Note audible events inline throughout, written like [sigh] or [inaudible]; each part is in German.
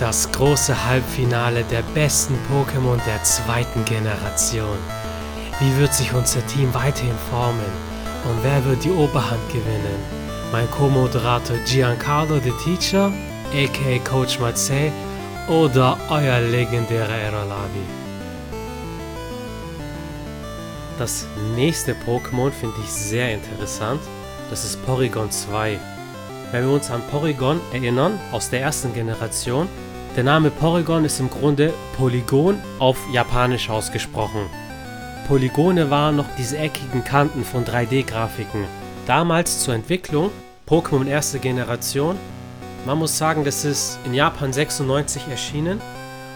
Das große Halbfinale der besten Pokémon der zweiten Generation. Wie wird sich unser Team weiterhin formen? Und wer wird die Oberhand gewinnen? Mein Co-Moderator Giancarlo the Teacher, aka Coach Matsei oder euer legendärer Erolavi? Das nächste Pokémon finde ich sehr interessant. Das ist Porygon 2. Wenn wir uns an Porygon erinnern, aus der ersten Generation, der Name Porygon ist im Grunde Polygon auf Japanisch ausgesprochen. Polygone waren noch diese eckigen Kanten von 3D-Grafiken. Damals zur Entwicklung, Pokémon erste Generation, man muss sagen, das ist in Japan 96 erschienen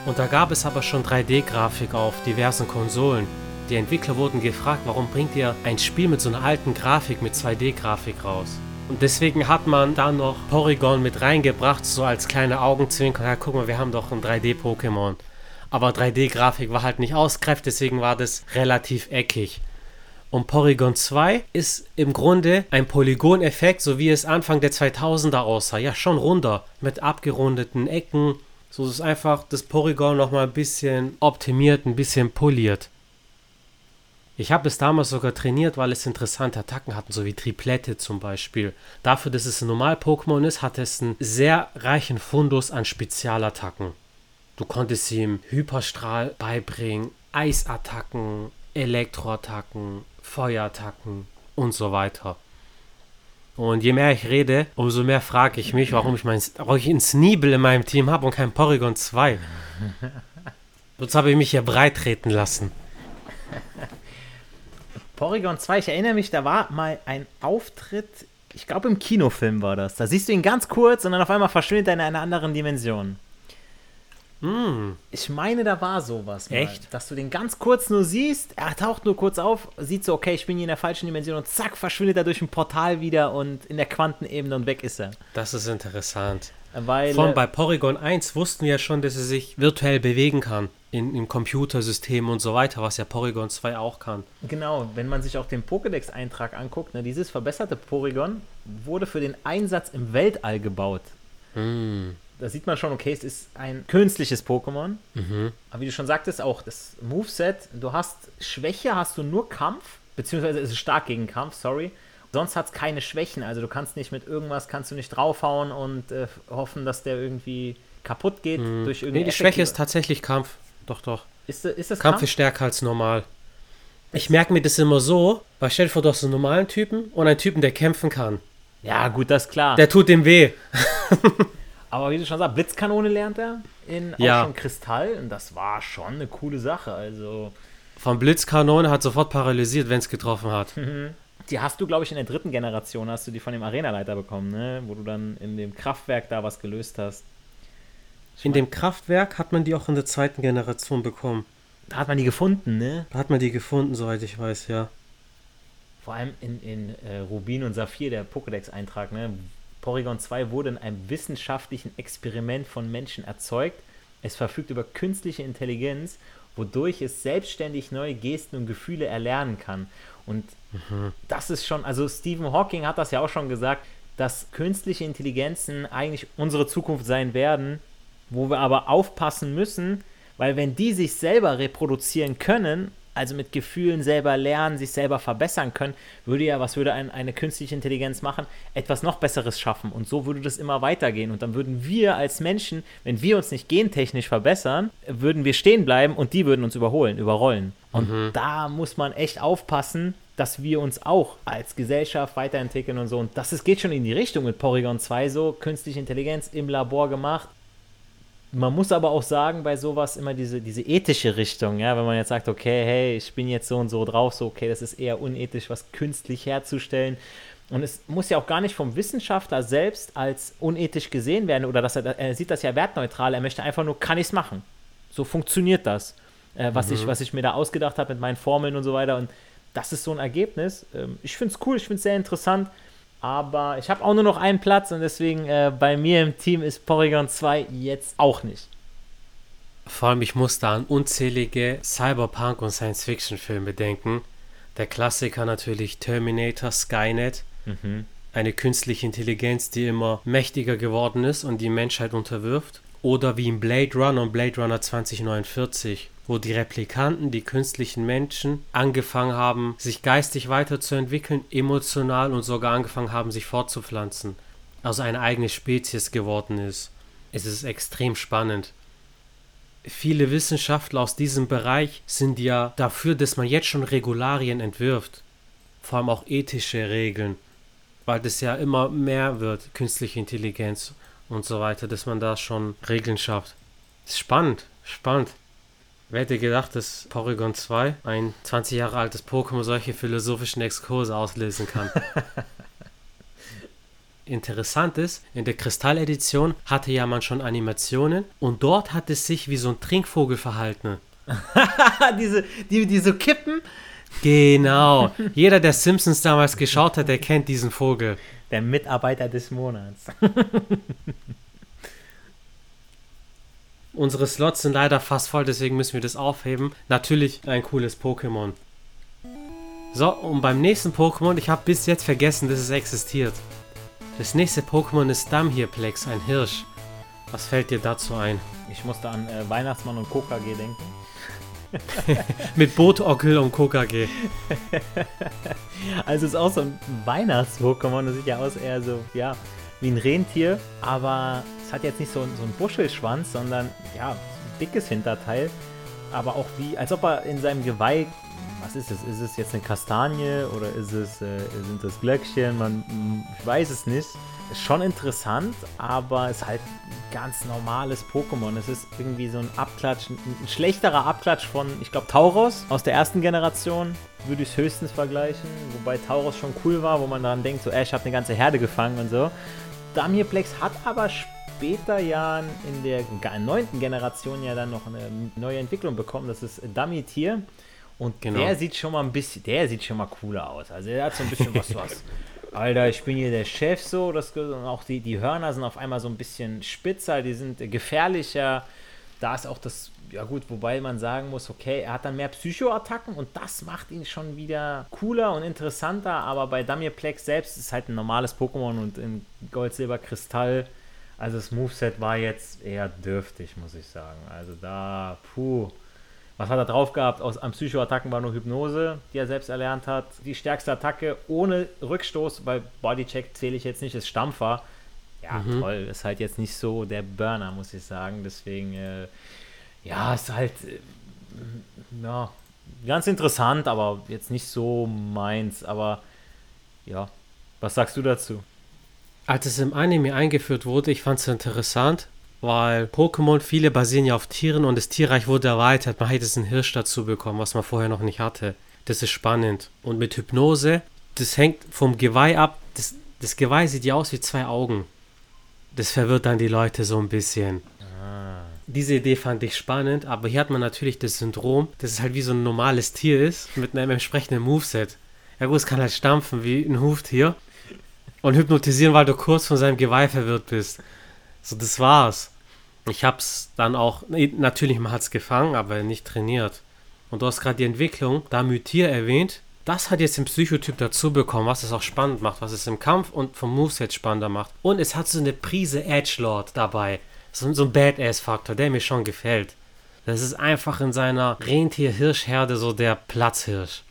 und da gab es aber schon 3D-Grafik auf diversen Konsolen. Die Entwickler wurden gefragt, warum bringt ihr ein Spiel mit so einer alten Grafik mit 2D-Grafik raus? Und deswegen hat man da noch Porygon mit reingebracht, so als kleine Augenzwinker. Ja, guck mal, wir haben doch ein 3D-Pokémon. Aber 3D-Grafik war halt nicht ausgereift, deswegen war das relativ eckig. Und Porygon 2 ist im Grunde ein Polygoneffekt, so wie es Anfang der 2000er aussah. Ja, schon runder, mit abgerundeten Ecken. So ist einfach das Porygon nochmal ein bisschen optimiert, ein bisschen poliert. Ich habe es damals sogar trainiert, weil es interessante Attacken hatten, so wie Triplette zum Beispiel. Dafür, dass es ein Normal-Pokémon ist, hat es einen sehr reichen Fundus an Spezialattacken. Du konntest ihm Hyperstrahl beibringen, Eisattacken, Elektroattacken, Feuerattacken und so weiter. Und je mehr ich rede, umso mehr frage ich mich, warum ich, mein, warum ich einen Sneebel in meinem Team habe und kein Porygon 2. [laughs] Sonst habe ich mich hier breit treten lassen. Porygon 2, ich erinnere mich, da war mal ein Auftritt, ich glaube im Kinofilm war das. Da siehst du ihn ganz kurz und dann auf einmal verschwindet er in einer anderen Dimension. Hm. Ich meine, da war sowas. Mal, Echt? Dass du den ganz kurz nur siehst, er taucht nur kurz auf, sieht so, okay, ich bin hier in der falschen Dimension und zack, verschwindet er durch ein Portal wieder und in der Quantenebene und weg ist er. Das ist interessant. Weil, allem äh, bei Porygon 1 wussten wir ja schon, dass er sich virtuell bewegen kann. In, Im Computersystem und so weiter, was ja Porygon 2 auch kann. Genau, wenn man sich auch den Pokédex-Eintrag anguckt, ne, dieses verbesserte Porygon wurde für den Einsatz im Weltall gebaut. Hm. Da sieht man schon, okay, es ist ein künstliches Pokémon. Mhm. Aber wie du schon sagtest, auch das Moveset, du hast Schwäche, hast du nur Kampf, beziehungsweise es ist stark gegen Kampf, sorry. Sonst hat es keine Schwächen, also du kannst nicht mit irgendwas, kannst du nicht draufhauen und äh, hoffen, dass der irgendwie kaputt geht durch irgendwie. Nee, die Schwäche ist tatsächlich Kampf. Doch, doch. Ist, ist das Kampf ist stärker als normal. Ich merke mir das immer so, weil stell dir vor, du hast einen normalen Typen und einen Typen, der kämpfen kann. Ja, gut, das ist klar. Der tut dem weh. [laughs] Aber wie du schon sagst, Blitzkanone lernt er in Ja. schon Kristall und das war schon eine coole Sache. Also, Von Blitzkanone hat sofort paralysiert, wenn es getroffen hat. Die hast du, glaube ich, in der dritten Generation, hast du die von dem Arenaleiter bekommen, ne? Wo du dann in dem Kraftwerk da was gelöst hast. In dem Kraftwerk hat man die auch in der zweiten Generation bekommen. Da hat man die gefunden, ne? Da hat man die gefunden, soweit ich weiß, ja. Vor allem in, in äh, Rubin und Saphir, der Pokédex-Eintrag, ne? Porygon 2 wurde in einem wissenschaftlichen Experiment von Menschen erzeugt. Es verfügt über künstliche Intelligenz, wodurch es selbstständig neue Gesten und Gefühle erlernen kann. Und das ist schon, also Stephen Hawking hat das ja auch schon gesagt, dass künstliche Intelligenzen eigentlich unsere Zukunft sein werden, wo wir aber aufpassen müssen, weil wenn die sich selber reproduzieren können, also mit Gefühlen selber lernen, sich selber verbessern können, würde ja, was würde ein, eine künstliche Intelligenz machen? Etwas noch Besseres schaffen. Und so würde das immer weitergehen. Und dann würden wir als Menschen, wenn wir uns nicht gentechnisch verbessern, würden wir stehen bleiben und die würden uns überholen, überrollen. Und da muss man echt aufpassen, dass wir uns auch als Gesellschaft weiterentwickeln und so. Und das ist, geht schon in die Richtung mit Porygon 2 so, künstliche Intelligenz im Labor gemacht. Man muss aber auch sagen, bei sowas immer diese, diese ethische Richtung, ja, wenn man jetzt sagt, okay, hey, ich bin jetzt so und so drauf, so, okay, das ist eher unethisch, was künstlich herzustellen. Und es muss ja auch gar nicht vom Wissenschaftler selbst als unethisch gesehen werden oder dass er, er sieht das ja wertneutral, er möchte einfach nur, kann ich es machen? So funktioniert das, äh, was, ich, was ich mir da ausgedacht habe mit meinen Formeln und so weiter. Und das ist so ein Ergebnis. Ähm, ich finde es cool, ich finde es sehr interessant. Aber ich habe auch nur noch einen Platz und deswegen äh, bei mir im Team ist Porygon 2 jetzt auch nicht. Vor allem, ich muss da an unzählige Cyberpunk- und Science-Fiction-Filme denken. Der Klassiker natürlich Terminator, Skynet. Eine künstliche Intelligenz, die immer mächtiger geworden ist und die Menschheit unterwirft. Oder wie in Blade Runner und Blade Runner 2049, wo die Replikanten, die künstlichen Menschen, angefangen haben, sich geistig weiterzuentwickeln, emotional und sogar angefangen haben, sich fortzupflanzen. Also eine eigene Spezies geworden ist. Es ist extrem spannend. Viele Wissenschaftler aus diesem Bereich sind ja dafür, dass man jetzt schon Regularien entwirft. Vor allem auch ethische Regeln. Weil das ja immer mehr wird, künstliche Intelligenz und so weiter, dass man da schon Regeln schafft. Ist spannend, spannend. Wer hätte gedacht, dass Porygon 2, ein 20 Jahre altes Pokémon, solche philosophischen Exkurse auslösen kann? [laughs] Interessant ist, in der Kristall-Edition hatte ja man schon Animationen und dort hat es sich wie so ein Trinkvogel verhalten. [laughs] diese, die, die so kippen. Genau. Jeder, der Simpsons damals geschaut hat, der kennt diesen Vogel. Der Mitarbeiter des Monats. [laughs] Unsere Slots sind leider fast voll, deswegen müssen wir das aufheben. Natürlich ein cooles Pokémon. So, und beim nächsten Pokémon, ich habe bis jetzt vergessen, dass es existiert. Das nächste Pokémon ist Damhirplex, ein Hirsch. Was fällt dir dazu ein? Ich musste an äh, Weihnachtsmann und KKG denken. [laughs] Mit Bootockel und KKG. also ist auch so ein Weihnachts-Pokémon. Das sieht ja aus eher so, ja, wie ein Rentier. Aber es hat jetzt nicht so, so einen Buschelschwanz, sondern, ja, ein dickes Hinterteil. Aber auch wie, als ob er in seinem Geweih was ist es? Ist es jetzt eine Kastanie oder ist es, äh, sind das Glöckchen? Man, ich weiß es nicht. Ist schon interessant, aber ist halt ein ganz normales Pokémon. Es ist irgendwie so ein Abklatsch, ein, ein schlechterer Abklatsch von, ich glaube, Tauros aus der ersten Generation. Würde ich es höchstens vergleichen. Wobei Tauros schon cool war, wo man daran denkt, so, ey, ich habe eine ganze Herde gefangen und so. Damirplex hat aber später Jahren in der neunten Generation ja dann noch eine neue Entwicklung bekommen. Das ist Damitier. Und genau. der sieht schon mal ein bisschen, der sieht schon mal cooler aus. Also er hat so ein bisschen was, [laughs] was. Alter, ich bin hier der Chef so. Das, und auch die, die Hörner sind auf einmal so ein bisschen spitzer, die sind gefährlicher. Da ist auch das, ja gut, wobei man sagen muss, okay, er hat dann mehr Psychoattacken und das macht ihn schon wieder cooler und interessanter. Aber bei Damirplex selbst ist halt ein normales Pokémon und in Gold, Silber, Kristall. Also das Moveset war jetzt eher dürftig, muss ich sagen. Also da, puh. Was hat er drauf gehabt? Aus, an Psychoattacken war nur Hypnose, die er selbst erlernt hat. Die stärkste Attacke ohne Rückstoß, weil Bodycheck zähle ich jetzt nicht, ist Stampfer. Ja, mhm. toll. Ist halt jetzt nicht so der Burner, muss ich sagen. Deswegen, äh, ja, ist halt, äh, ja, ganz interessant, aber jetzt nicht so meins. Aber ja, was sagst du dazu? Als es im Anime eingeführt wurde, ich fand es interessant, weil Pokémon, viele basieren ja auf Tieren und das Tierreich wurde erweitert. Man hat jetzt einen Hirsch dazu bekommen, was man vorher noch nicht hatte. Das ist spannend. Und mit Hypnose, das hängt vom Geweih ab. Das, das Geweih sieht ja aus wie zwei Augen. Das verwirrt dann die Leute so ein bisschen. Ah. Diese Idee fand ich spannend, aber hier hat man natürlich das Syndrom, dass es halt wie so ein normales Tier ist, mit einem entsprechenden Moveset. Ja gut, es kann halt stampfen wie ein Huftier und hypnotisieren, weil du kurz von seinem Geweih verwirrt bist. So, das war's. Ich habe es dann auch, natürlich, man hat es gefangen, aber nicht trainiert. Und du hast gerade die Entwicklung, da Mythir erwähnt. Das hat jetzt den Psychotyp dazu bekommen, was es auch spannend macht, was es im Kampf und vom Moveset spannender macht. Und es hat so eine Prise Edgelord dabei. So, so ein Badass-Faktor, der mir schon gefällt. Das ist einfach in seiner Rentier-Hirschherde so der Platzhirsch.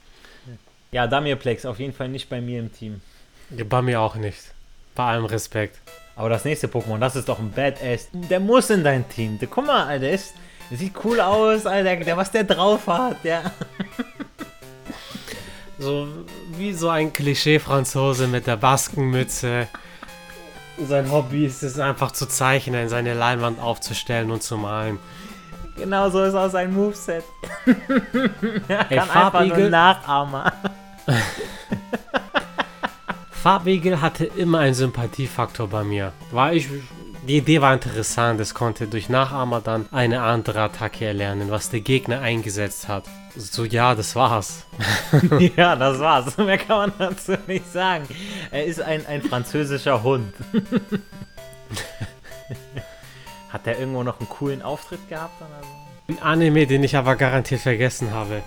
Ja, Damirplex, auf jeden Fall nicht bei mir im Team. Bei mir auch nicht. Bei allem Respekt. Aber das nächste Pokémon, das ist doch ein Badass. Der muss in dein Team. Der, guck mal, Alter, ist, der sieht cool aus, Alter. Der, was der drauf hat, der. So wie so ein Klischee-Franzose mit der Baskenmütze. Sein Hobby ist es einfach zu zeichnen, seine Leinwand aufzustellen und zu malen. Genau so ist auch sein Moveset. [laughs] er Ey, kann einfach nur Nachahmer. [laughs] Farbwegel hatte immer einen Sympathiefaktor bei mir. War ich, die Idee war interessant, es konnte durch Nachahmer dann eine andere Attacke erlernen, was der Gegner eingesetzt hat. So, ja, das war's. [laughs] ja, das war's. [laughs] Mehr kann man dazu nicht sagen. Er ist ein, ein französischer Hund. [laughs] hat er irgendwo noch einen coolen Auftritt gehabt? Oder so? Ein Anime, den ich aber garantiert vergessen habe.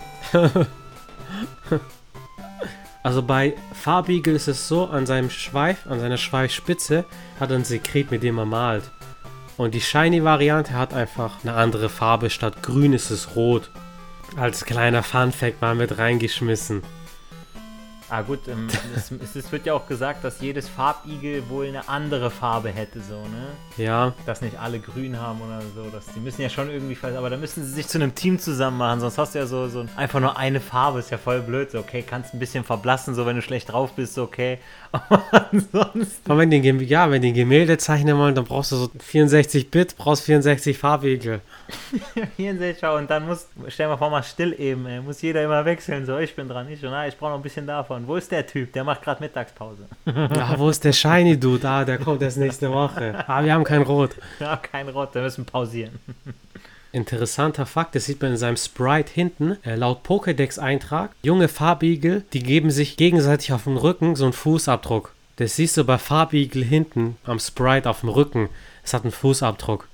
Also bei Farbigel ist es so, an seinem Schweif, an seiner Schweifspitze hat er ein Sekret, mit dem er malt. Und die Shiny-Variante hat einfach eine andere Farbe. Statt grün ist es rot. Als kleiner Fun-Fact mal mit reingeschmissen. Ah gut, ähm, es, es, wird ja auch gesagt, dass jedes Farbigel wohl eine andere Farbe hätte, so, ne? Ja. Dass nicht alle grün haben oder so. Dass, die müssen ja schon irgendwie, aber da müssen sie sich zu einem Team zusammen machen, sonst hast du ja so, so einfach nur eine Farbe, ist ja voll blöd. So, okay, kannst ein bisschen verblassen, so wenn du schlecht drauf bist, so, okay. Aber [laughs] ansonsten. Aber wenn die, ja, wenn die Gemälde zeichnen wollen, dann brauchst du so 64 Bit, brauchst 64 Farbigel. [laughs] 64, und dann muss, stell mal vor, mal still eben, ey. muss jeder immer wechseln, so, ich bin dran, ich, und ah, ich brauche noch ein bisschen davon davon. Wo ist der Typ? Der macht gerade Mittagspause. Ja, [laughs] wo ist der Shiny Dude? Ah, der kommt erst nächste Woche. [laughs] Ah, wir haben kein Rot. Ja, kein Rot, wir müssen pausieren. [laughs] Interessanter Fakt, das sieht man in seinem Sprite hinten, äh, laut Pokédex-Eintrag, junge Farbigel, die geben sich gegenseitig auf dem Rücken so einen Fußabdruck. Das siehst du bei Farbigel hinten am Sprite auf dem Rücken. Es hat einen Fußabdruck.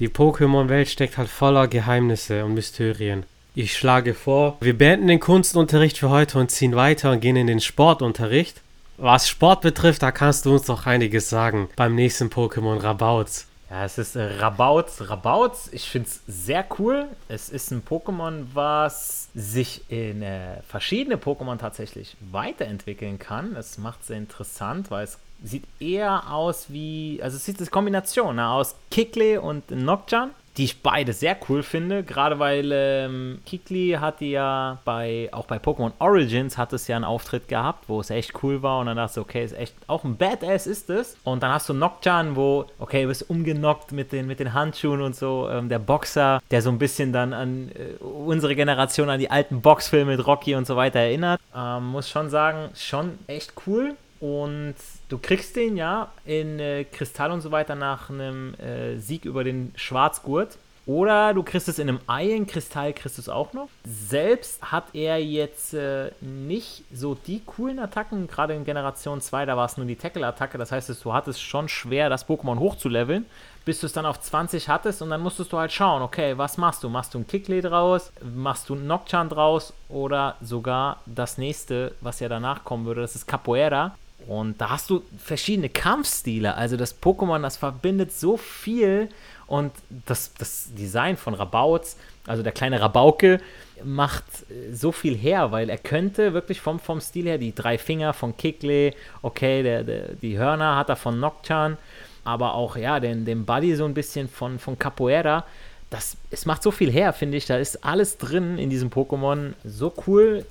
Die Pokémon-Welt steckt halt voller Geheimnisse und Mysterien. Ich schlage vor, wir beenden den Kunstunterricht für heute und ziehen weiter und gehen in den Sportunterricht. Was Sport betrifft, da kannst du uns doch einiges sagen beim nächsten Pokémon Rabauts. Ja, es ist äh, Rabauts. Rabauts, ich finde es sehr cool. Es ist ein Pokémon, was sich in äh, verschiedene Pokémon tatsächlich weiterentwickeln kann. Das macht es sehr interessant, weil es sieht eher aus wie, also es sieht eine Kombination ne, aus Kikle und Nocturne die ich beide sehr cool finde, gerade weil ähm, Kikli hatte ja bei, auch bei Pokémon Origins hat es ja einen Auftritt gehabt, wo es echt cool war und dann dachte ich, okay, ist echt, auch ein Badass ist es. Und dann hast du Nocturne, wo, okay, du bist umgenockt mit den, mit den Handschuhen und so, ähm, der Boxer, der so ein bisschen dann an äh, unsere Generation, an die alten Boxfilme mit Rocky und so weiter erinnert. Ähm, muss schon sagen, schon echt cool. Und du kriegst den ja in äh, Kristall und so weiter nach einem äh, Sieg über den Schwarzgurt. Oder du kriegst es in einem Ei, in Kristall kriegst du es auch noch. Selbst hat er jetzt äh, nicht so die coolen Attacken, gerade in Generation 2, da war es nur die Tackle-Attacke. Das heißt, du hattest schon schwer, das Pokémon hochzuleveln, bis du es dann auf 20 hattest und dann musstest du halt schauen, okay, was machst du? Machst du ein Kickley draus? Machst du ein Nocturne draus? Oder sogar das nächste, was ja danach kommen würde, das ist Capoeira. Und da hast du verschiedene Kampfstile. Also das Pokémon, das verbindet so viel. Und das, das Design von Rabauts, also der kleine Rabauke, macht so viel her, weil er könnte wirklich vom, vom Stil her die drei Finger von Kikle, okay, der, der, die Hörner hat er von Nocturne, aber auch ja, den, den Buddy so ein bisschen von, von Capoeira. Das, es macht so viel her, finde ich. Da ist alles drin in diesem Pokémon. So cool.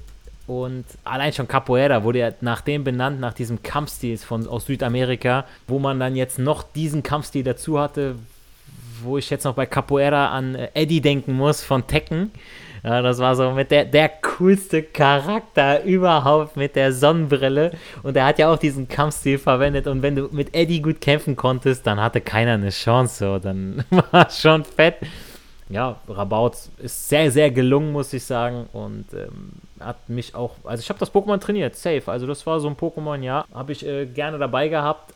Und allein schon Capoeira wurde ja nach dem benannt, nach diesem Kampfstil von, aus Südamerika, wo man dann jetzt noch diesen Kampfstil dazu hatte, wo ich jetzt noch bei Capoeira an äh, Eddie denken muss von Tekken. Ja, das war so mit der, der coolste Charakter überhaupt mit der Sonnenbrille. Und er hat ja auch diesen Kampfstil verwendet. Und wenn du mit Eddie gut kämpfen konntest, dann hatte keiner eine Chance. So. Dann [laughs] war es schon fett. Ja, Rabaut ist sehr, sehr gelungen, muss ich sagen. Und ähm, hat mich auch, also ich habe das Pokémon trainiert, safe. Also das war so ein Pokémon, ja, habe ich äh, gerne dabei gehabt.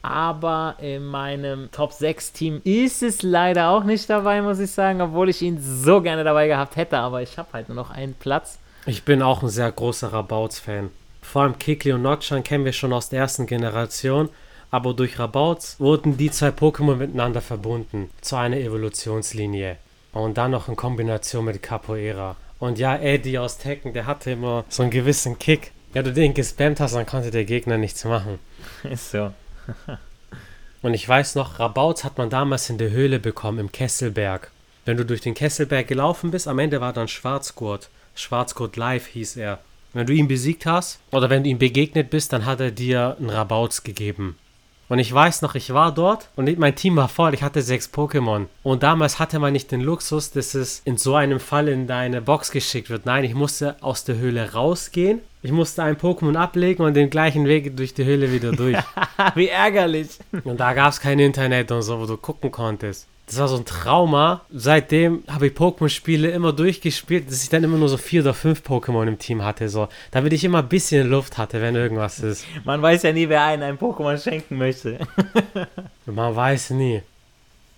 Aber in meinem Top 6 Team ist es leider auch nicht dabei, muss ich sagen, obwohl ich ihn so gerne dabei gehabt hätte. Aber ich habe halt nur noch einen Platz. Ich bin auch ein sehr großer Rabauts-Fan. Vor allem Kikli und Notchan kennen wir schon aus der ersten Generation. Aber durch Rabauts wurden die zwei Pokémon miteinander verbunden zu einer Evolutionslinie. Und dann noch in Kombination mit Capoeira. Und ja, Eddie aus Tekken, der hatte immer so einen gewissen Kick. Ja, du den gespammt hast, dann konnte der Gegner nichts machen. [laughs] Ist so. [laughs] Und ich weiß noch, Rabauts hat man damals in der Höhle bekommen, im Kesselberg. Wenn du durch den Kesselberg gelaufen bist, am Ende war dann Schwarzgurt. Schwarzgurt Live hieß er. Wenn du ihn besiegt hast oder wenn du ihm begegnet bist, dann hat er dir einen Rabauts gegeben. Und ich weiß noch, ich war dort und mein Team war voll. Ich hatte sechs Pokémon. Und damals hatte man nicht den Luxus, dass es in so einem Fall in deine Box geschickt wird. Nein, ich musste aus der Höhle rausgehen. Ich musste ein Pokémon ablegen und den gleichen Weg durch die Höhle wieder [laughs] durch. Wie ärgerlich. Und da gab es kein Internet und so, wo du gucken konntest das war so ein Trauma. Seitdem habe ich Pokémon-Spiele immer durchgespielt, dass ich dann immer nur so vier oder fünf Pokémon im Team hatte, so, damit ich immer ein bisschen Luft hatte, wenn irgendwas ist. Man weiß ja nie, wer einen ein Pokémon schenken möchte. [laughs] man weiß nie.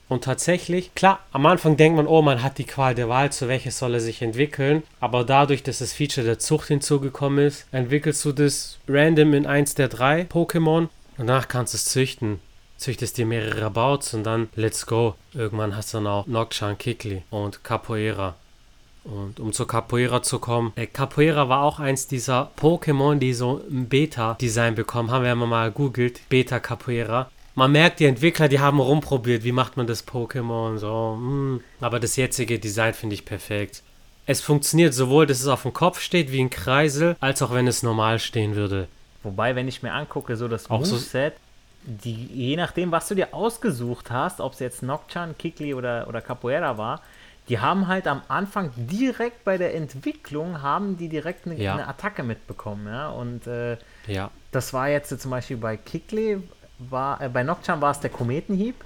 Und tatsächlich, klar, am Anfang denkt man, oh, man hat die Qual der Wahl, zu welches soll er sich entwickeln. Aber dadurch, dass das Feature der Zucht hinzugekommen ist, entwickelst du das random in eins der drei Pokémon. Danach kannst du es züchten. Züchtest dir mehrere Rabauts und dann let's go. Irgendwann hast du dann auch Nocturne, Kikli und Capoeira. Und um zur Capoeira zu kommen, äh, Capoeira war auch eins dieser Pokémon, die so ein Beta-Design bekommen haben. Wir haben mal googelt, Beta Capoeira. Man merkt, die Entwickler, die haben rumprobiert, wie macht man das Pokémon so. Hm. Aber das jetzige Design finde ich perfekt. Es funktioniert sowohl, dass es auf dem Kopf steht wie ein Kreisel, als auch wenn es normal stehen würde. Wobei, wenn ich mir angucke, so das Moveset, die, je nachdem, was du dir ausgesucht hast, ob es jetzt Nocturne, Kikli oder, oder Capoeira war, die haben halt am Anfang direkt bei der Entwicklung, haben die direkt eine, Ja. eine Attacke mitbekommen, ja, und äh, Ja. das war jetzt zum Beispiel bei Kikli, war, äh, bei Nocturne war es der Kometenhieb,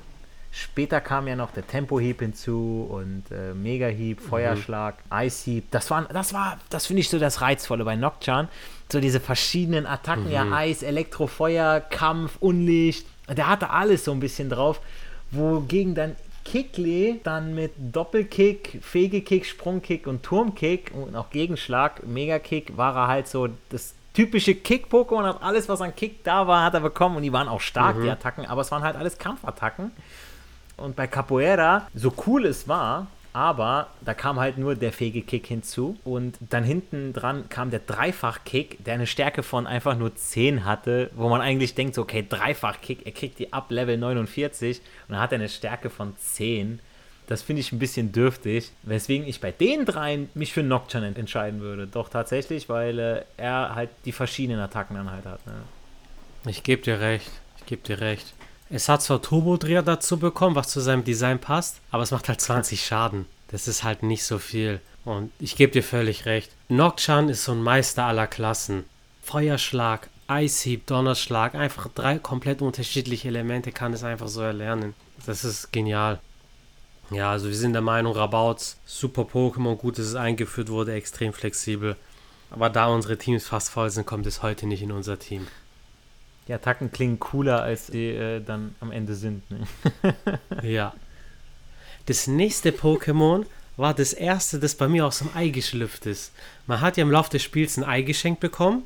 später kam ja noch der Tempohieb hinzu und äh, Megahieb, Feuerschlag, Eishieb, das waren, das war, das finde ich so das Reizvolle bei Nocturne, so diese verschiedenen Attacken, ja, Eis, Elektro, Feuer, Kampf, Unlicht, der hatte alles so ein bisschen drauf, wogegen dann Kikli dann mit Doppelkick, Fegekick, Sprungkick und Turmkick und auch Gegenschlag, Megakick, war er halt so das typische Kick-Pokémon, hat alles, was an Kick da war, hat er bekommen und die waren auch stark, die Attacken, aber es waren halt alles Kampfattacken. Und bei Capoeira, so cool es war, aber da kam halt nur der Fegekick hinzu und dann hinten dran kam der Dreifach-Kick, der eine Stärke von einfach nur 10 hatte, wo man eigentlich denkt, so, okay, Dreifach-Kick, er kriegt die ab Level 49 und dann hat er eine Stärke von 10. Das finde ich ein bisschen dürftig, weswegen ich bei den dreien mich für Nocturne ent- entscheiden würde. Doch tatsächlich, weil äh, er halt die verschiedenen Attacken dann halt hat. Ne? Ich gebe dir recht. Ich gebe dir recht. Es hat zwar Turbodreher dazu bekommen, was zu seinem Design passt, aber es macht halt 20 Schaden. Das ist halt nicht so viel. Und ich gebe dir völlig recht. Nocturne ist so ein Meister aller Klassen. Feuerschlag, Eishieb, Donnerschlag, einfach drei komplett unterschiedliche Elemente kann es einfach so erlernen. Das ist genial. Ja, also wir sind der Meinung, Rabauts, super Pokémon, gut, dass es eingeführt wurde, extrem flexibel. Aber da unsere Teams fast voll sind, kommt es heute nicht in unser Team. Die Attacken klingen cooler, als sie äh, dann am Ende sind. Ne? [laughs] Ja. Das nächste Pokémon war das erste, das bei mir aus dem Ei geschlüpft ist. Man hat ja im Laufe des Spiels ein Ei geschenkt bekommen.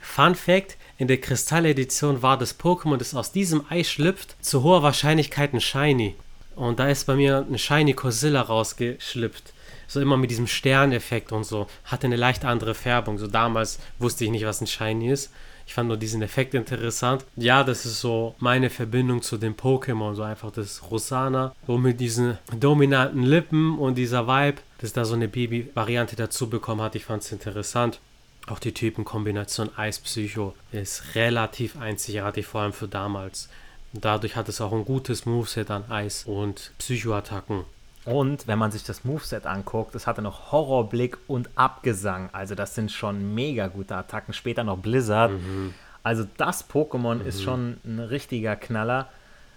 Fun Fact: In der Kristall-Edition war das Pokémon, das aus diesem Ei schlüpft, zu hoher Wahrscheinlichkeit ein Shiny. Und da ist bei mir ein Shiny Cosilla rausgeschlüpft. So immer mit diesem Sterneffekt und so. Hatte eine leicht andere Färbung. So damals wusste ich nicht, was ein Shiny ist. Ich fand nur diesen Effekt interessant. Ja, das ist so meine Verbindung zu den Pokémon. So einfach das Rosana. So mit diesen dominanten Lippen und dieser Vibe, dass da so eine Baby-Variante dazu bekommen hat. Ich fand es interessant. Auch die Typenkombination Eis-Psycho ist relativ einzigartig, vor allem für damals. Dadurch hat es auch ein gutes Moveset an Eis- und Psycho-Attacken. Und wenn man sich das Moveset anguckt, es hatte noch Horrorblick und Abgesang. Also das sind schon mega gute Attacken. Später noch Blizzard. Also das Pokémon ist schon ein richtiger Knaller.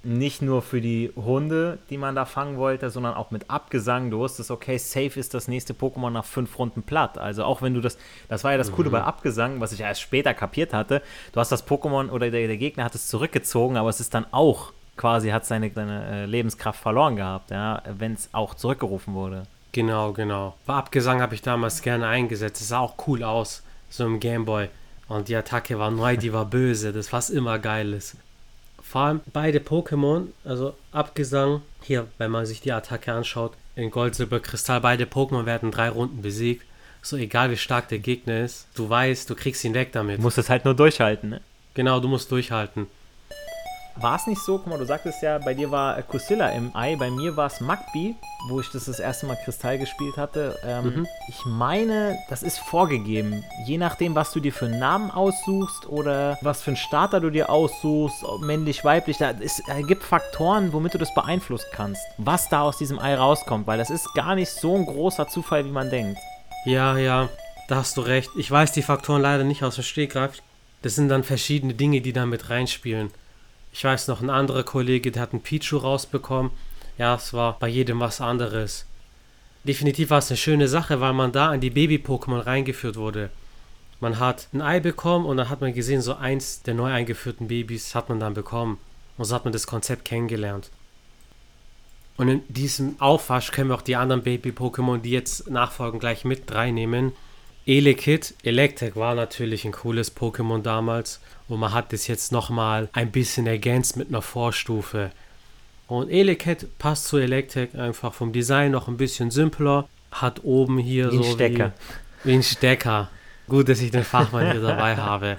Nicht nur für die Hunde, die man da fangen wollte, sondern auch mit Abgesang. Du wusstest, okay, safe ist das nächste Pokémon nach fünf Runden platt. Also auch wenn du das, das war ja das Coole bei Abgesang, was ich erst später kapiert hatte. Du hast das Pokémon oder der, der Gegner hat es zurückgezogen, aber es ist dann auch quasi, hat seine, seine äh, Lebenskraft verloren gehabt, ja, wenn es auch zurückgerufen wurde. Genau, genau. Bei Abgesang habe ich damals gerne eingesetzt. Es sah auch cool aus, so im Gameboy. Und die Attacke war neu, die war böse. Das was immer geil ist. Vor allem beide Pokémon, also Abgesang, hier, wenn man sich die Attacke anschaut, in Gold, Silber, Kristall, beide Pokémon werden drei Runden besiegt. So egal wie stark der Gegner ist, du weißt, du kriegst ihn weg damit. Du musst es halt nur durchhalten, ne? Genau, du musst durchhalten. War es nicht so, guck mal, du sagtest ja, bei dir war äh, Kusilla im Ei, bei mir war es Magby, wo ich das das erste Mal Kristall gespielt hatte. Ähm, Ich meine, das ist vorgegeben. Je nachdem, was du dir für einen Namen aussuchst oder was für einen Starter du dir aussuchst, männlich, weiblich, da es äh, gibt Faktoren, womit du das beeinflussen kannst, was da aus diesem Ei rauskommt, weil das ist gar nicht so ein großer Zufall, wie man denkt. Ja, ja, da hast du recht. Ich weiß die Faktoren leider nicht aus dem Stegreif. Das sind dann verschiedene Dinge, die da mit reinspielen. Ich weiß noch, ein anderer Kollege, der hat einen Pichu rausbekommen. Ja, es war bei jedem was anderes. Definitiv war es eine schöne Sache, weil man da an die Baby-Pokémon reingeführt wurde. Man hat ein Ei bekommen und dann hat man gesehen, so eins der neu eingeführten Babys hat man dann bekommen. Und so hat man das Konzept kennengelernt. Und in diesem Aufwasch können wir auch die anderen Baby-Pokémon, die jetzt nachfolgen, gleich mit reinnehmen. Elekid, Electek war natürlich ein cooles Pokémon damals. Und man hat das jetzt nochmal ein bisschen ergänzt mit einer Vorstufe. Und Elekid passt zu Electek einfach vom Design noch ein bisschen simpler, hat oben hier Wie ein so Stecker. Wie, wie ein Stecker. Gut, dass ich den Fachmann hier dabei [laughs] habe.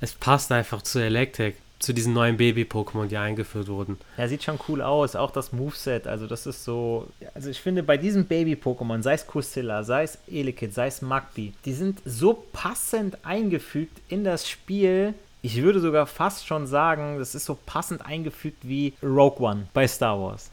Es passt einfach zu Electek, zu diesen neuen Baby-Pokémon, die eingeführt wurden. Ja, sieht schon cool aus, auch das Moveset, also das ist so, also ich finde bei diesen Baby-Pokémon, sei es Kusilla, sei es Elekid, sei es Magby, die sind so passend eingefügt in das Spiel, ich würde sogar fast schon sagen, das ist so passend eingefügt wie Rogue One bei Star Wars.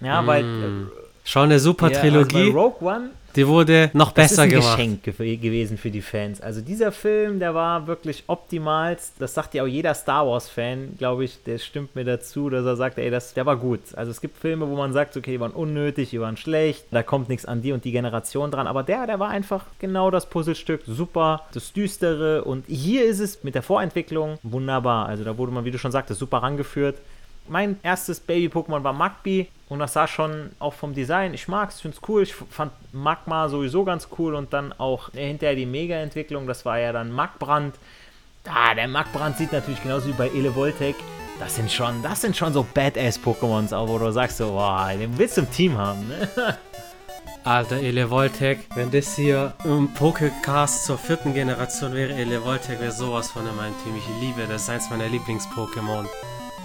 Ja, Mm. weil äh, Schon eine super ja, also Trilogie, bei Rogue One die wurde noch das ist besser ein gemacht. Geschenk ge gewesen für die Fans. Also dieser Film, der war wirklich optimal. Das sagt ja auch jeder Star Wars-Fan, glaube ich, der stimmt mir dazu, dass er sagt, ey, das, der war gut. Also es gibt Filme, wo man sagt, okay, die waren unnötig, die waren schlecht, da kommt nichts an die und die Generation dran. Aber der, der war einfach genau das Puzzlestück. Super, das Düstere. Und hier ist es mit der Vorentwicklung wunderbar. Also da wurde man, wie du schon sagtest, super rangeführt. Mein erstes Baby-Pokémon war Magby und das sah schon auch vom Design, ich mag es, finde es cool. Ich fand Magma sowieso ganz cool und dann auch hinterher die Mega-Entwicklung, das war ja dann Magbrand. Ah, der Magbrand sieht natürlich genauso wie bei Elevoltec. Das sind schon, das sind schon so Badass-Pokémons, auch wo du sagst so, boah, den willst du im Team haben, ne? [laughs] Alter, Elevoltec, wenn das hier im Pokécast zur vierten Generation wäre, Elevoltec wäre sowas von in meinem Team. Ich liebe das, ist eins meiner Lieblings-Pokémon.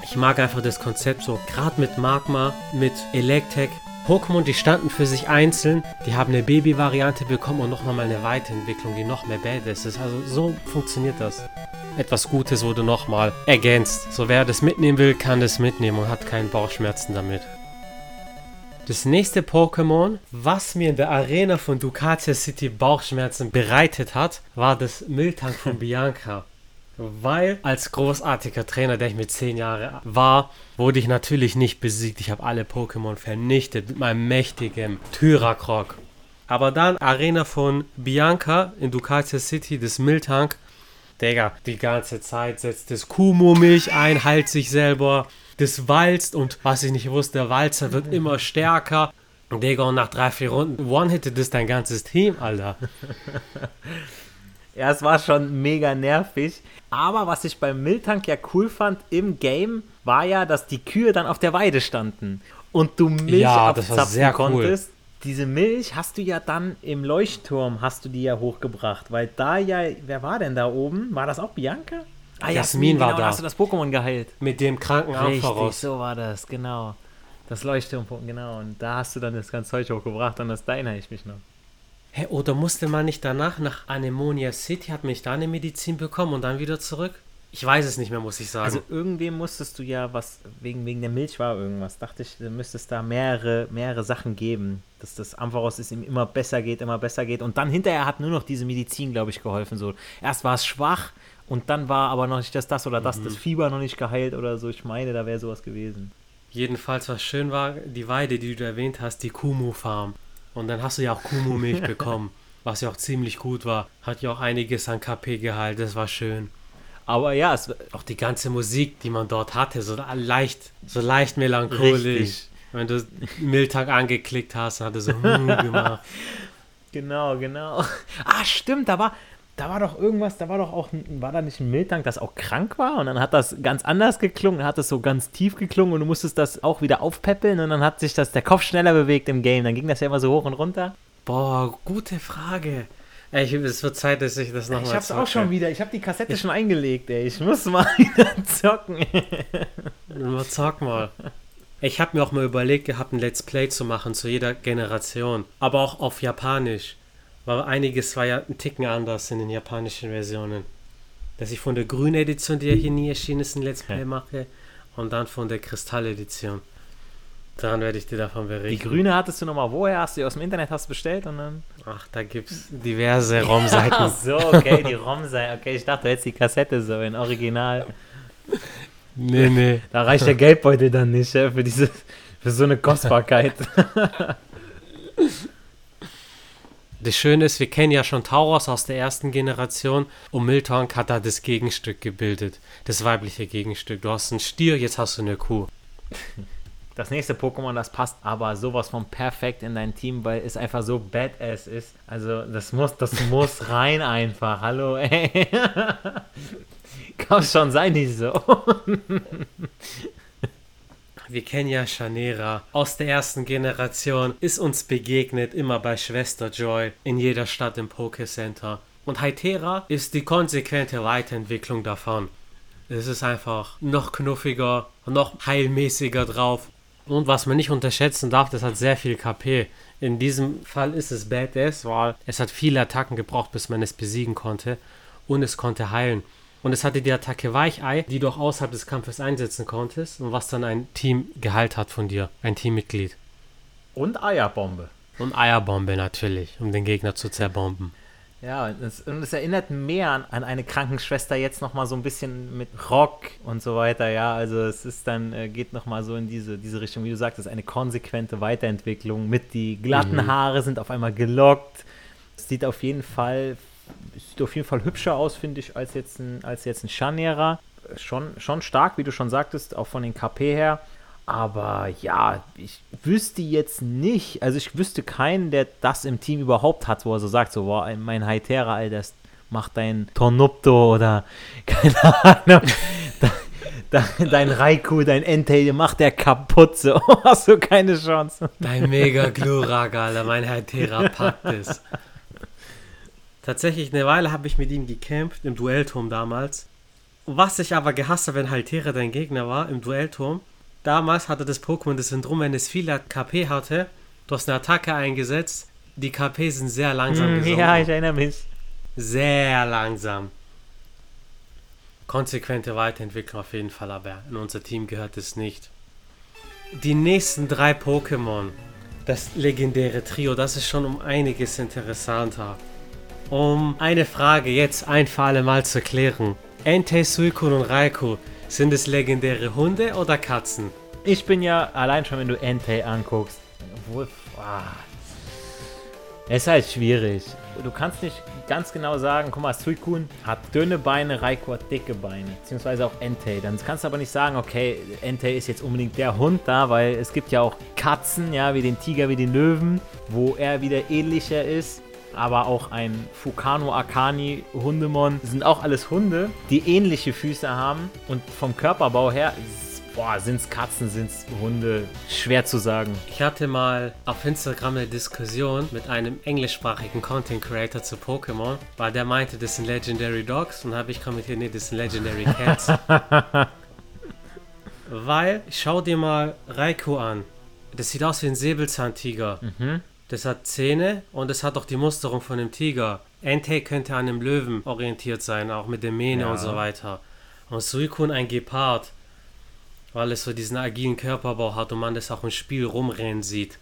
Ich mag einfach das Konzept so, gerade mit Magma, mit Electek. Pokémon, die standen für sich einzeln, die haben eine Baby-Variante bekommen und noch mal eine Weiterentwicklung, die noch mehr Badass ist. Also so funktioniert das. Etwas Gutes wurde nochmal ergänzt. So wer das mitnehmen will, kann das mitnehmen und hat keine Bauchschmerzen damit. Das nächste Pokémon, was mir in der Arena von Ducatia City Bauchschmerzen bereitet hat, war das Miltank von [laughs] Bianca. Weil als großartiger Trainer, der ich mit 10 Jahren war, wurde ich natürlich nicht besiegt. Ich habe alle Pokémon vernichtet mit meinem mächtigen Tyrakrok. Aber dann Arena von Bianca in Ducatia City, das Miltank. Digga, die ganze Zeit setzt das Kumo-Milch ein, heilt sich selber. Das walzt und was ich nicht wusste, der Walzer wird immer stärker. Digga, und nach drei, vier Runden one-hittet das dein ganzes Team, Alter. [laughs] Ja, es war schon mega nervig. Aber was ich beim Miltank ja cool fand im Game, war ja, dass die Kühe dann auf der Weide standen. Und du Milch Ja, abzapfen sehr cool. konntest. Diese Milch hast du ja dann im Leuchtturm, hast du die ja hochgebracht. Weil da ja, wer war denn da oben? War das auch Bianca? Ah, Jasmin war genau, da. hast du das Pokémon geheilt. Mit dem kranken voraus. so war das, genau. Das Leuchtturm, genau. Und da hast du dann das ganze Zeug hochgebracht und das da erinnere ich mich noch. Hä, oder musste man nicht danach nach Anemonia City, hat man nicht da eine Medizin bekommen und dann wieder zurück? Ich weiß es nicht mehr, muss ich sagen. Also irgendwem musstest du ja was, wegen, wegen der Milch war irgendwas, dachte ich, du müsstest da mehrere, mehrere Sachen geben, dass das Ampharos es ihm immer besser geht, immer besser geht. Und dann hinterher hat nur noch diese Medizin, glaube ich, geholfen. So, erst war es schwach und dann war aber noch nicht das, das oder das, das Fieber noch nicht geheilt oder so. Ich meine, da wäre sowas gewesen. Jedenfalls, was schön war, die Weide, die du erwähnt hast, die Kumu-Farm. Und dann hast du ja auch Kumu-Milch [laughs] bekommen, was ja auch ziemlich gut war. Hat ja auch einiges an KP geheilt, das war schön. Aber ja, es, Auch die ganze Musik, die man dort hatte, so leicht, so leicht melancholisch. Richtig. Wenn du [laughs] Miltag angeklickt hast, hat er so hm gemacht. [laughs] Genau, genau. Ah, stimmt, da war, da war doch irgendwas, da war doch auch, ein- war da nicht ein Miltank, das auch krank war und dann hat das ganz anders geklungen, hat es so ganz tief geklungen und du musstest das auch wieder aufpäppeln und dann hat sich das, der Kopf schneller bewegt im Game, dann ging das ja immer so hoch und runter. Boah, gute Frage. Ey, ich, es wird Zeit, dass ich das nochmal ich hab's auch schon wieder, ich hab die Kassette schon eingelegt, ey, ich muss mal [laughs] wieder zocken. Mal Sag mal. Ich habe mir auch mal überlegt gehabt, ein Let's Play zu machen zu jeder Generation. Aber auch auf Japanisch. Weil einiges war ja ein Ticken anders in den japanischen Versionen. Dass ich von der grünen Edition, die ja hier nie erschienen ist, ein Let's Play Ja. mache. Und dann von der Kristall-Edition. Daran werde ich dir davon Die berichten. grüne hattest du nochmal woher? Hast du die aus dem Internet hast bestellt und dann. Ach, da gibt's diverse Ach ROM-Seiten. so, okay, die ROM sei. Okay, ich dachte, du hättest die Kassette so in Original. nee, nee. Da reicht der Geldbeutel dann nicht ja, für diese für so eine Kostbarkeit. [laughs] Das Schöne ist, wir kennen ja schon Tauros aus der ersten Generation und Miltank hat da das Gegenstück gebildet. Das weibliche Gegenstück. Du hast einen Stier, jetzt hast du eine Kuh. Das nächste Pokémon, das passt aber sowas von perfekt in dein Team, weil es einfach so badass ist. Also das muss, das [laughs] muss rein einfach. Hallo, ey. [laughs] Kann schon sein, nicht so. [laughs] Wir kennen ja Chanera aus der ersten Generation, ist uns begegnet immer bei Schwester Joy in jeder Stadt im Pokécenter. Und Hytera ist die konsequente Weiterentwicklung davon. Es ist einfach noch knuffiger, noch heilmäßiger drauf. Und was man nicht unterschätzen darf, das hat sehr viel KP. In diesem Fall ist es Badass, weil es hat viele Attacken gebraucht, bis man es besiegen konnte. Und es konnte heilen. Und es hatte die Attacke Weichei, die du auch außerhalb des Kampfes einsetzen konntest und was dann ein Team geheilt hat von dir, ein Teammitglied. Und Eierbombe. Und Eierbombe natürlich, um den Gegner zu zerbomben. Ja, und es, und es erinnert mehr an, an, eine Krankenschwester jetzt nochmal so ein bisschen mit Rock und so weiter, ja. Also es ist dann, äh, geht nochmal so in diese, diese Richtung, wie du sagst, es ist eine konsequente Weiterentwicklung mit die glatten mhm. Haare sind auf einmal gelockt. Es sieht auf jeden Fall sieht auf jeden Fall hübscher aus, finde ich, als jetzt ein, als jetzt ein Scharnierer. Schon, schon stark, wie du schon sagtest, auch von den KP her. Aber ja, ich wüsste jetzt nicht, also ich wüsste keinen, der das im Team überhaupt hat, wo er so sagt, so, boah, mein Hytera, Alter, das macht dein Tornupto oder [laughs] keine Ahnung. [laughs] dein Raikou, dein Entei, macht der kaputt, so [laughs] hast du keine Chance. Dein Mega Glurak, Alter, mein Hytera packt es. Tatsächlich, eine Weile habe ich mit ihm gekämpft, im Duellturm damals. Was ich aber gehasst habe, wenn Haltere dein Gegner war, im Duellturm. Damals hatte das Pokémon das Syndrom, wenn es viel KP hatte, du hast eine Attacke eingesetzt, die KP sind sehr langsam mm, gesunken. Ja, ich erinnere mich. Sehr langsam. Konsequente Weiterentwicklung auf jeden Fall, aber in unser Team gehört es nicht. Die nächsten drei Pokémon, das legendäre Trio, das ist schon um einiges interessanter um eine Frage jetzt ein für alle Mal zu klären. Entei, Suikun und Raikou, sind es legendäre Hunde oder Katzen? Ich bin ja allein schon, wenn du Entei anguckst. Obwohl, ah, es ist halt schwierig. Du kannst nicht ganz genau sagen, guck mal, Suikun hat dünne Beine, Raikou hat dicke Beine, beziehungsweise auch Entei. Dann kannst du aber nicht sagen, okay, Entei ist jetzt unbedingt der Hund da, weil es gibt ja auch Katzen, ja, wie den Tiger, wie den Löwen, wo er wieder ähnlicher ist aber auch ein Fukano Akani Hundemon sind auch alles Hunde, die ähnliche Füße haben und vom Körperbau her boah, sind es Katzen, sind es Hunde, schwer zu sagen. Ich hatte mal auf Instagram eine Diskussion mit einem englischsprachigen Content Creator zu Pokémon, weil der meinte, das sind Legendary Dogs und habe ich kommentiert, nee, das sind Legendary Cats. [laughs] weil, schau dir mal Raikou an. Das sieht aus wie ein Säbelzahntiger. Mhm. Das hat Zähne und es hat auch die Musterung von einem Tiger. Entei könnte an einem Löwen orientiert sein, auch mit der Mähne ja. und so weiter. Und Suikun ein Gepard, weil es so diesen agilen Körperbau hat und man das auch im Spiel rumrennen sieht.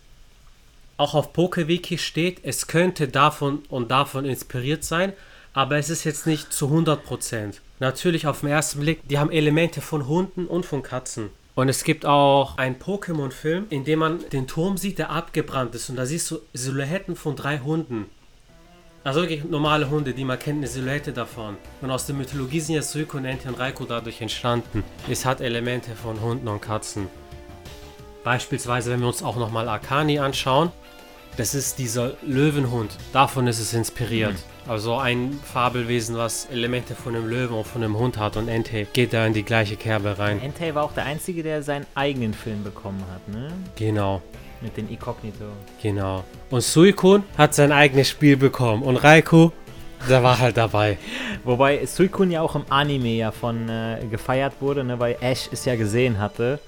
Auch auf PokeWiki steht, es könnte davon und davon inspiriert sein, aber es ist jetzt nicht zu 100%. Natürlich auf den ersten Blick, die haben Elemente von Hunden und von Katzen. Und es gibt auch einen Pokémon-Film, in dem man den Turm sieht, der abgebrannt ist. Und da siehst du Silhouetten von drei Hunden. Also wirklich normale Hunde, die man kennt, eine Silhouette davon. Und aus der Mythologie sind ja Suiko, Nenti und Raikou dadurch entstanden. Es hat Elemente von Hunden und Katzen. Beispielsweise, wenn wir uns auch nochmal Akani anschauen, das ist dieser Löwenhund. Davon ist es inspiriert. Mhm. Also ein Fabelwesen, was Elemente von einem Löwen und von einem Hund hat und Entei geht da in die gleiche Kerbe rein. Entei war auch der Einzige, der seinen eigenen Film bekommen hat, ne? Genau. Mit den Inkognito. Genau. Und Suikun hat sein eigenes Spiel bekommen und Raikou, der war halt dabei. [laughs] Wobei Suikun ja auch im Anime ja von äh, gefeiert wurde, ne, weil Ash es ja gesehen hatte.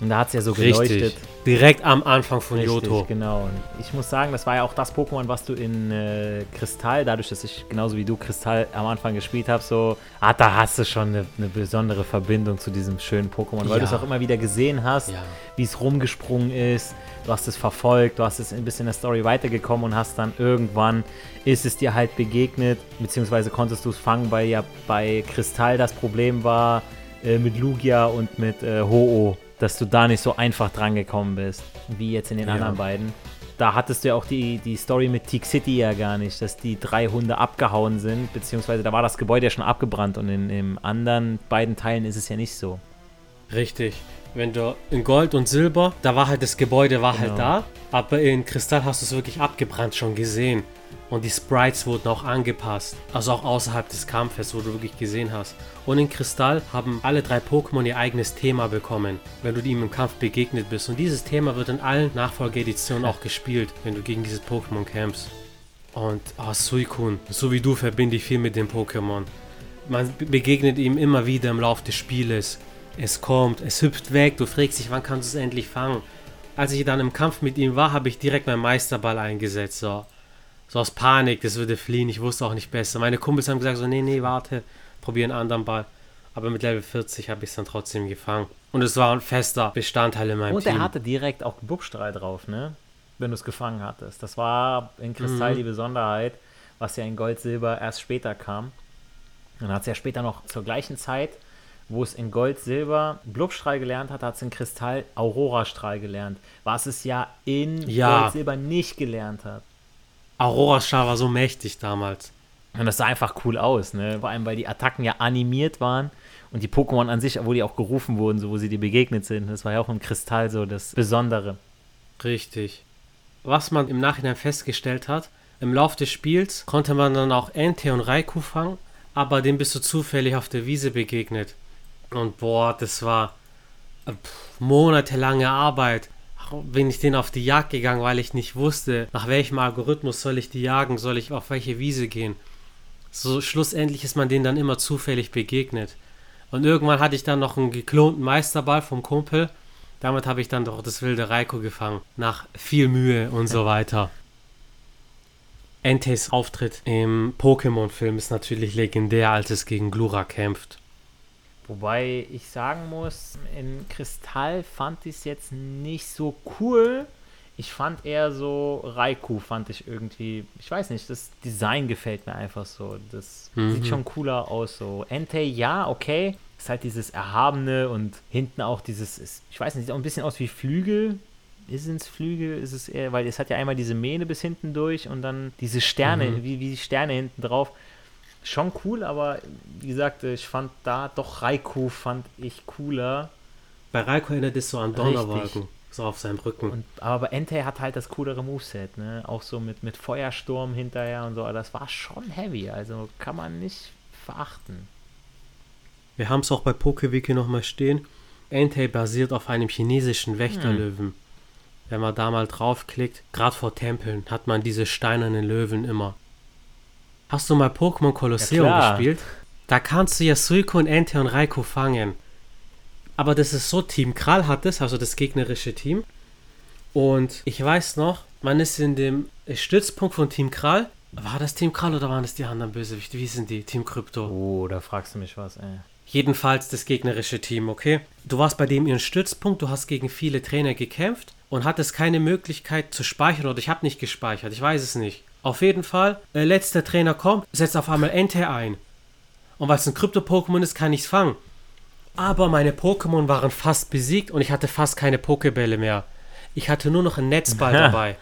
Und da hat es ja so geleuchtet. Richtig. Direkt am Anfang von Richtig, Johto. genau. Und ich muss sagen, das war ja auch das Pokémon, was du in äh, Kristall, dadurch, dass ich genauso wie du Kristall am Anfang gespielt habe, so, ah, da hast du schon eine, eine besondere Verbindung zu diesem schönen Pokémon, weil ja. du es auch immer wieder gesehen hast, ja. wie es rumgesprungen ist. Du hast es verfolgt, du hast es ein bisschen in der Story weitergekommen und hast dann irgendwann ist es dir halt begegnet, beziehungsweise konntest du es fangen, weil ja bei Kristall das Problem war äh, mit Lugia und mit äh, Ho-Oh dass du da nicht so einfach dran gekommen bist, wie jetzt in den ja. anderen beiden. Da hattest du ja auch die, die Story mit Teak City ja gar nicht, dass die drei Hunde abgehauen sind, beziehungsweise da war das Gebäude ja schon abgebrannt und in den anderen beiden Teilen ist es ja nicht so. Richtig. Wenn du in Gold und Silber, da war halt das Gebäude war halt Genau. da, aber in Kristall hast du es wirklich abgebrannt schon gesehen. Und die Sprites wurden auch angepasst. Also auch außerhalb des Kampfes, wo du wirklich gesehen hast. Und in Kristall haben alle drei Pokémon ihr eigenes Thema bekommen, wenn du ihm im Kampf begegnet bist. Und dieses Thema wird in allen Nachfolgeeditionen auch gespielt, wenn du gegen dieses Pokémon kämpfst. Und oh, Suicune, so wie du verbinde ich viel mit dem Pokémon. Man be- begegnet ihm immer wieder im Laufe des Spieles. Es kommt, es hüpft weg, du fragst dich, wann kannst du es endlich fangen? Als ich dann im Kampf mit ihm war, habe ich direkt meinen Meisterball eingesetzt. So. So aus Panik, das würde fliehen, ich wusste auch nicht besser. Meine Kumpels haben gesagt, so, nee, nee, warte, probier einen anderen Ball. Aber mit Level 40 habe ich es dann trotzdem gefangen. Und es war ein fester Bestandteil in meinem Und Team. er hatte direkt auch Bubstrahl drauf, ne? Wenn du es gefangen hattest. Das war in Kristall Mhm. die Besonderheit, was ja in Gold, Silber erst später kam. Dann hat es ja später noch zur gleichen Zeit, wo es in Gold, Silber Blubstrahl gelernt hat, hat es in Kristall Aurora-Strahl gelernt. Was es ja in Ja. Gold, Silber nicht gelernt hat. Aurora Star war so mächtig damals. Und das sah einfach cool aus, ne? Vor allem, weil die Attacken ja animiert waren und die Pokémon an sich, wo die auch gerufen wurden, so wo sie dir begegnet sind. Das war ja auch im Kristall so das Besondere. Richtig. Was man im Nachhinein festgestellt hat, im Lauf des Spiels konnte man dann auch Entei und Raikou fangen, aber dem bist du zufällig auf der Wiese begegnet. Und boah, das war äh, pff, monatelange Arbeit. Bin ich den auf die Jagd gegangen, weil ich nicht wusste, nach welchem Algorithmus soll ich die jagen, soll ich auf welche Wiese gehen. So schlussendlich ist man denen dann immer zufällig begegnet. Und irgendwann hatte ich dann noch einen geklonten Meisterball vom Kumpel. Damit habe ich dann doch das wilde Raikou gefangen. Nach viel Mühe und so weiter. Enteis Auftritt im Pokémon-Film ist natürlich legendär, als es gegen Glura kämpft. Wobei ich sagen muss, in Kristall fand ich es jetzt nicht so cool. Ich fand eher so Raikou fand ich irgendwie, ich weiß nicht, das Design gefällt mir einfach so. Das Mhm. sieht schon cooler aus so. Entei, ja, okay. Ist halt dieses Erhabene und hinten auch dieses, ist, ich weiß nicht, sieht auch ein bisschen aus wie Flügel. Ist es Flügel? Ist es eher, weil es hat ja einmal diese Mähne bis hinten durch und dann diese Sterne, Mhm. wie, wie die Sterne hinten drauf. Schon cool, aber wie gesagt, ich fand da doch Raikou fand ich cooler. Bei Raikou erinnert es so an. Donnerwolken. So auf seinem Rücken. Und, aber Entei hat halt das coolere Moveset, ne? Auch so mit, mit Feuersturm hinterher und so. Das war schon heavy, also kann man nicht verachten. Wir haben es auch bei PokeWiki nochmal stehen. Entei basiert auf einem chinesischen Wächterlöwen. Wenn man da mal draufklickt, gerade vor Tempeln, hat man diese steinernen Löwen immer. Hast du mal Pokémon Colosseum Ja, gespielt? Da kannst du ja Suicune, Entei und Raikou fangen. Aber das ist so, Team Krall hat es, also das gegnerische Team. Und ich weiß noch, man ist in dem Stützpunkt von Team Krall. War das Team Krall oder waren das die anderen Bösewichte? Wie sind die? Team Krypto. Oh, da fragst du mich was, ey. Jedenfalls das gegnerische Team, okay? Du warst bei dem ihren Stützpunkt, du hast gegen viele Trainer gekämpft und hattest keine Möglichkeit zu speichern oder ich habe nicht gespeichert, ich weiß es nicht. Auf jeden Fall, der letzte Trainer kommt, setzt auf einmal Entei ein. Und weil es ein Krypto-Pokémon ist, kann ich es fangen. Aber meine Pokémon waren fast besiegt und ich hatte fast keine Pokebälle mehr. Ich hatte nur noch einen Netzball [laughs] dabei.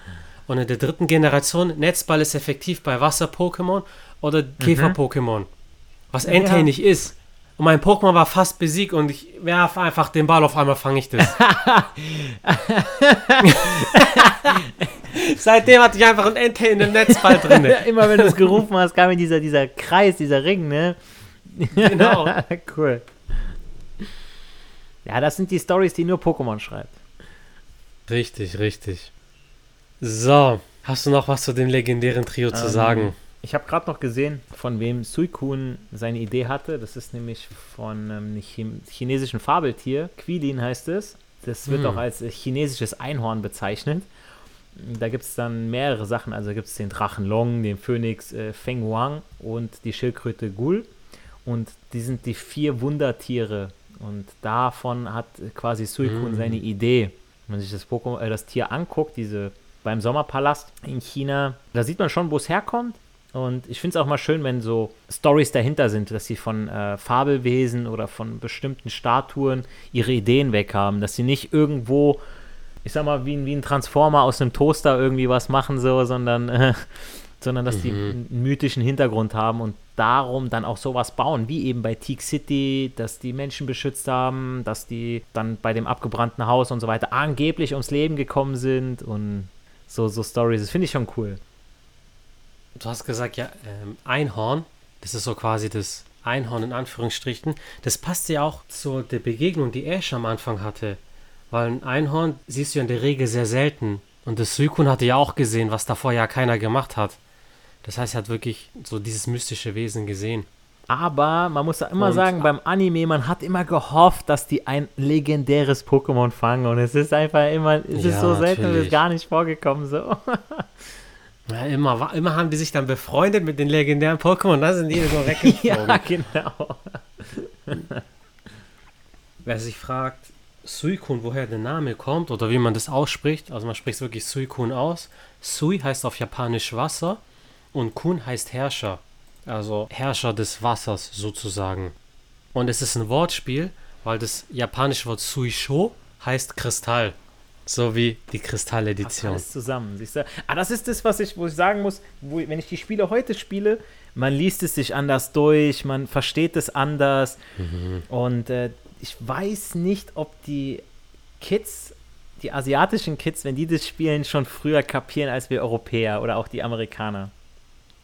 Und in der dritten Generation, Netzball ist effektiv bei Wasser-Pokémon oder Käfer-Pokémon. Was Entei Ja. nicht ist. Und mein Pokémon war fast besiegt und ich werfe einfach den Ball, auf einmal fange ich das. [laughs] Seitdem hatte ich einfach einen Entei in dem Netzball drin. [laughs] Immer wenn du es gerufen hast, kam mir dieser, dieser Kreis, dieser Ring, ne? Genau. [laughs] cool. Ja, das sind die Stories, die nur Pokémon schreibt. Richtig, richtig. So, hast du noch was zu dem legendären Trio zu Ähm, sagen? Ich habe gerade noch gesehen, von wem Suicune seine Idee hatte. Das ist nämlich von ähm, einem Chin chinesischen Fabeltier. Quilin heißt es. Das wird Hm. auch als chinesisches Einhorn bezeichnet. Da gibt es dann mehrere Sachen. Also gibt es den Drachen Long, den Phönix äh, Feng Huang und die Schildkröte Gul. Und die sind die vier Wundertiere. Und davon hat quasi Suicune Hm. seine Idee. Wenn man sich das, Pokémon, äh, das Tier anguckt, diese beim Sommerpalast in China, da sieht man schon, wo es herkommt. Und ich finde es auch mal schön, wenn so Stories dahinter sind, dass sie von äh, Fabelwesen oder von bestimmten Statuen ihre Ideen weg haben, dass sie nicht irgendwo, ich sag mal, wie, ein- wie ein Transformer aus einem Toaster irgendwie was machen, so, sondern äh, [laughs] sondern dass die einen mythischen Hintergrund haben und darum dann auch sowas bauen, wie eben bei Teak City, dass die Menschen beschützt haben, dass die dann bei dem abgebrannten Haus und so weiter angeblich ums Leben gekommen sind und so, so Stories. Das finde ich schon cool. Du hast gesagt, ja, ähm, Einhorn, das ist so quasi das Einhorn in Anführungsstrichen. Das passt ja auch zu der Begegnung, die Ash am Anfang hatte. Weil ein Einhorn siehst du ja in der Regel sehr selten. Und das Suikun hatte ja auch gesehen, was davor ja keiner gemacht hat. Das heißt, er hat wirklich so dieses mystische Wesen gesehen. Aber man muss da immer Und- sagen, beim Anime, man hat immer gehofft, dass die ein legendäres Pokémon fangen und es ist einfach immer, es ist Ja, so selten, es ist gar nicht vorgekommen so. [laughs] Ja, immer, immer haben die sich dann befreundet mit den legendären Pokémon, dann sind die so [laughs] weggeflogen. ja, genau. Wer sich fragt, Suikun, woher der Name kommt oder wie man das ausspricht, also man spricht wirklich Suikun aus. Sui heißt auf Japanisch Wasser und Kun heißt Herrscher, also Herrscher des Wassers sozusagen. Und es ist ein Wortspiel, weil das japanische Wort Suisho heißt Kristall, so wie die Kristalledition. alles zusammen, siehst du? Ah, das ist das, was ich, wo ich sagen muss, wo, wenn ich die Spiele heute spiele, man liest es sich anders durch, man versteht es anders und äh, ich weiß nicht, ob die Kids, die asiatischen Kids, wenn die das spielen, schon früher kapieren als wir Europäer oder auch die Amerikaner.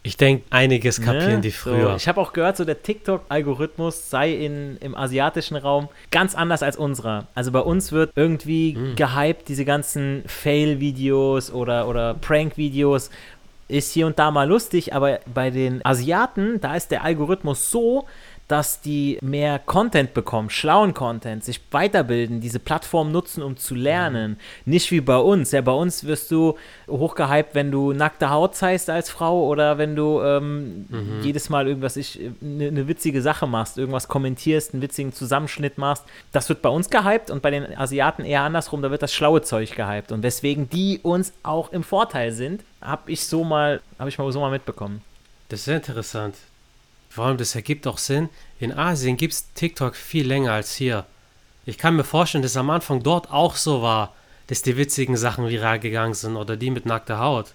Ich denke, einiges kapieren Ne? die früher. So, ich habe auch gehört, so der TikTok-Algorithmus sei in, im asiatischen Raum ganz anders als unserer. Also bei uns wird irgendwie Hm. gehypt, diese ganzen Fail-Videos oder, oder Prank-Videos. Ist hier und da mal lustig, aber bei den Asiaten, da ist der Algorithmus so, dass die mehr Content bekommen, schlauen Content, sich weiterbilden, diese Plattform nutzen, um zu lernen. Nicht wie bei uns. Ja, bei uns wirst du hochgehypt, wenn du nackte Haut zeigst als Frau oder wenn du ähm, jedes Mal irgendwas, ich, eine ne witzige Sache machst, irgendwas kommentierst, einen witzigen Zusammenschnitt machst. Das wird bei uns gehypt und bei den Asiaten eher andersrum, da wird das schlaue Zeug gehypt. Und weswegen die uns auch im Vorteil sind, habe ich so mal, habe ich mal so mal mitbekommen. Das ist interessant. Vor allem, das ergibt auch Sinn. In Asien gibt es TikTok viel länger als hier. Ich kann mir vorstellen, dass am Anfang dort auch so war, dass die witzigen Sachen viral gegangen sind oder die mit nackter Haut.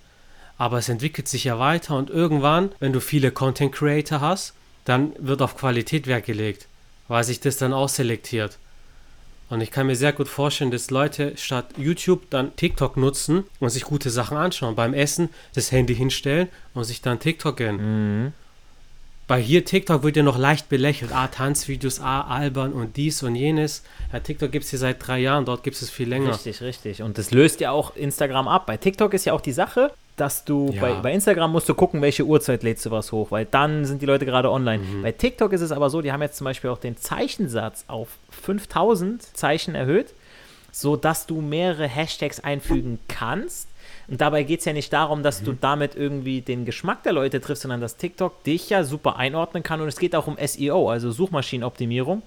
Aber es entwickelt sich ja weiter und irgendwann, wenn du viele Content Creator hast, dann wird auf Qualität Wert gelegt, weil sich das dann ausselektiert. Und ich kann mir sehr gut vorstellen, dass Leute statt YouTube dann TikTok nutzen und sich gute Sachen anschauen. Beim Essen das Handy hinstellen und sich dann TikTok gönnen. Bei hier TikTok wird ja noch leicht belächelt. Ah, Tanzvideos, ah, albern und dies und jenes. Ja, TikTok gibt es hier seit drei Jahren, dort gibt es viel länger. Richtig, richtig. Und das löst ja auch Instagram ab. Bei TikTok ist ja auch die Sache, dass du Ja. bei, bei Instagram musst du gucken, welche Uhrzeit lädst du was hoch, weil dann sind die Leute gerade online. Mhm. Bei TikTok ist es aber so, die haben jetzt zum Beispiel auch den Zeichensatz auf 5000 Zeichen erhöht, sodass du mehrere Hashtags einfügen kannst. Und dabei geht es ja nicht darum, dass Mhm. du damit irgendwie den Geschmack der Leute triffst, sondern dass TikTok dich ja super einordnen kann. Und es geht auch um SEO, also Suchmaschinenoptimierung,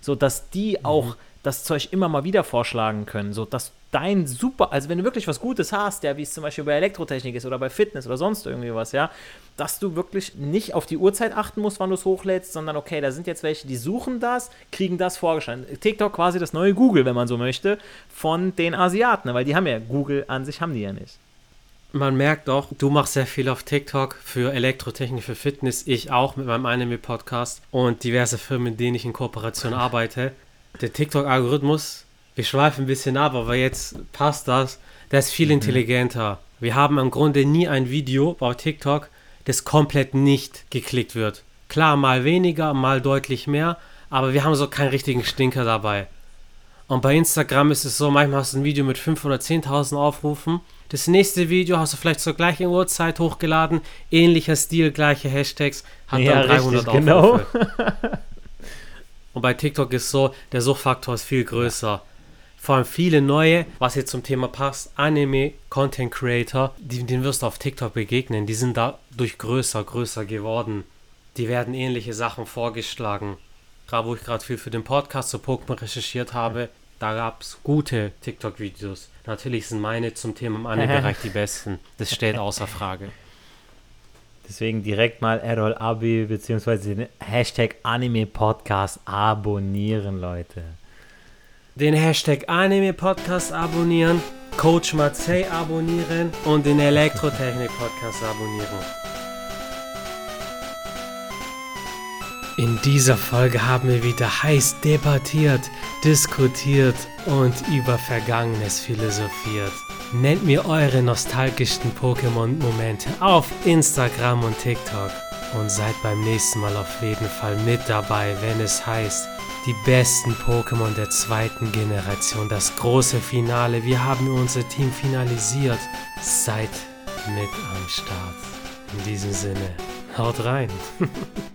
sodass die Mhm. auch das Zeug immer mal wieder vorschlagen können, sodass dein super, also wenn du wirklich was Gutes hast, ja, wie es zum Beispiel bei Elektrotechnik ist oder bei Fitness oder sonst irgendwie was, ja, dass du wirklich nicht auf die Uhrzeit achten musst, wann du es hochlädst, sondern okay, da sind jetzt welche, die suchen das, kriegen das vorgeschlagen. TikTok quasi das neue Google, wenn man so möchte, von den Asiaten, weil die haben ja Google an sich haben die ja nicht. Man merkt auch, du machst sehr viel auf TikTok für Elektrotechnik, für Fitness, ich auch mit meinem Anime-Podcast und diverse Firmen, mit denen ich in Kooperation arbeite. Der TikTok-Algorithmus, wir schweifen ein bisschen ab, aber jetzt passt das, der ist viel intelligenter. Wir haben im Grunde nie ein Video auf TikTok, das komplett nicht geklickt wird. Klar, mal weniger, mal deutlich mehr, aber wir haben so keinen richtigen Stinker dabei. Und bei Instagram ist es so, manchmal hast du ein Video mit 5 oder 10.000 Aufrufen. Das nächste Video hast du vielleicht zur gleichen Uhrzeit hochgeladen, ähnlicher Stil, gleiche Hashtags, hat Ja, dann 300 richtig, genau. [laughs] Und bei TikTok ist so, der Suchfaktor ist viel größer. Vor allem viele neue, was jetzt zum Thema passt, Anime Content Creator, die, denen wirst du auf TikTok begegnen. Die sind dadurch größer, größer geworden. Die werden ähnliche Sachen vorgeschlagen. Gerade wo ich gerade viel für den Podcast zu Pokémon recherchiert habe, da gab es gute TikTok-Videos. Natürlich sind meine zum Thema im [laughs] Anime-Bereich die besten. Das steht außer Frage. Deswegen direkt mal Errol Abi bzw. den Hashtag Anime Podcast abonnieren, Leute. Den Hashtag Anime Podcast abonnieren, Coach Matzei abonnieren und den Elektrotechnik Podcast abonnieren. In dieser Folge haben wir wieder heiß debattiert, diskutiert und über Vergangenes philosophiert. Nennt mir eure nostalgischsten Pokémon-Momente auf Instagram und TikTok. Und seid beim nächsten Mal auf jeden Fall mit dabei, wenn es heißt, die besten Pokémon der zweiten Generation, das große Finale. Wir haben unser Team finalisiert. Seid mit am Start. In diesem Sinne, haut rein. [laughs]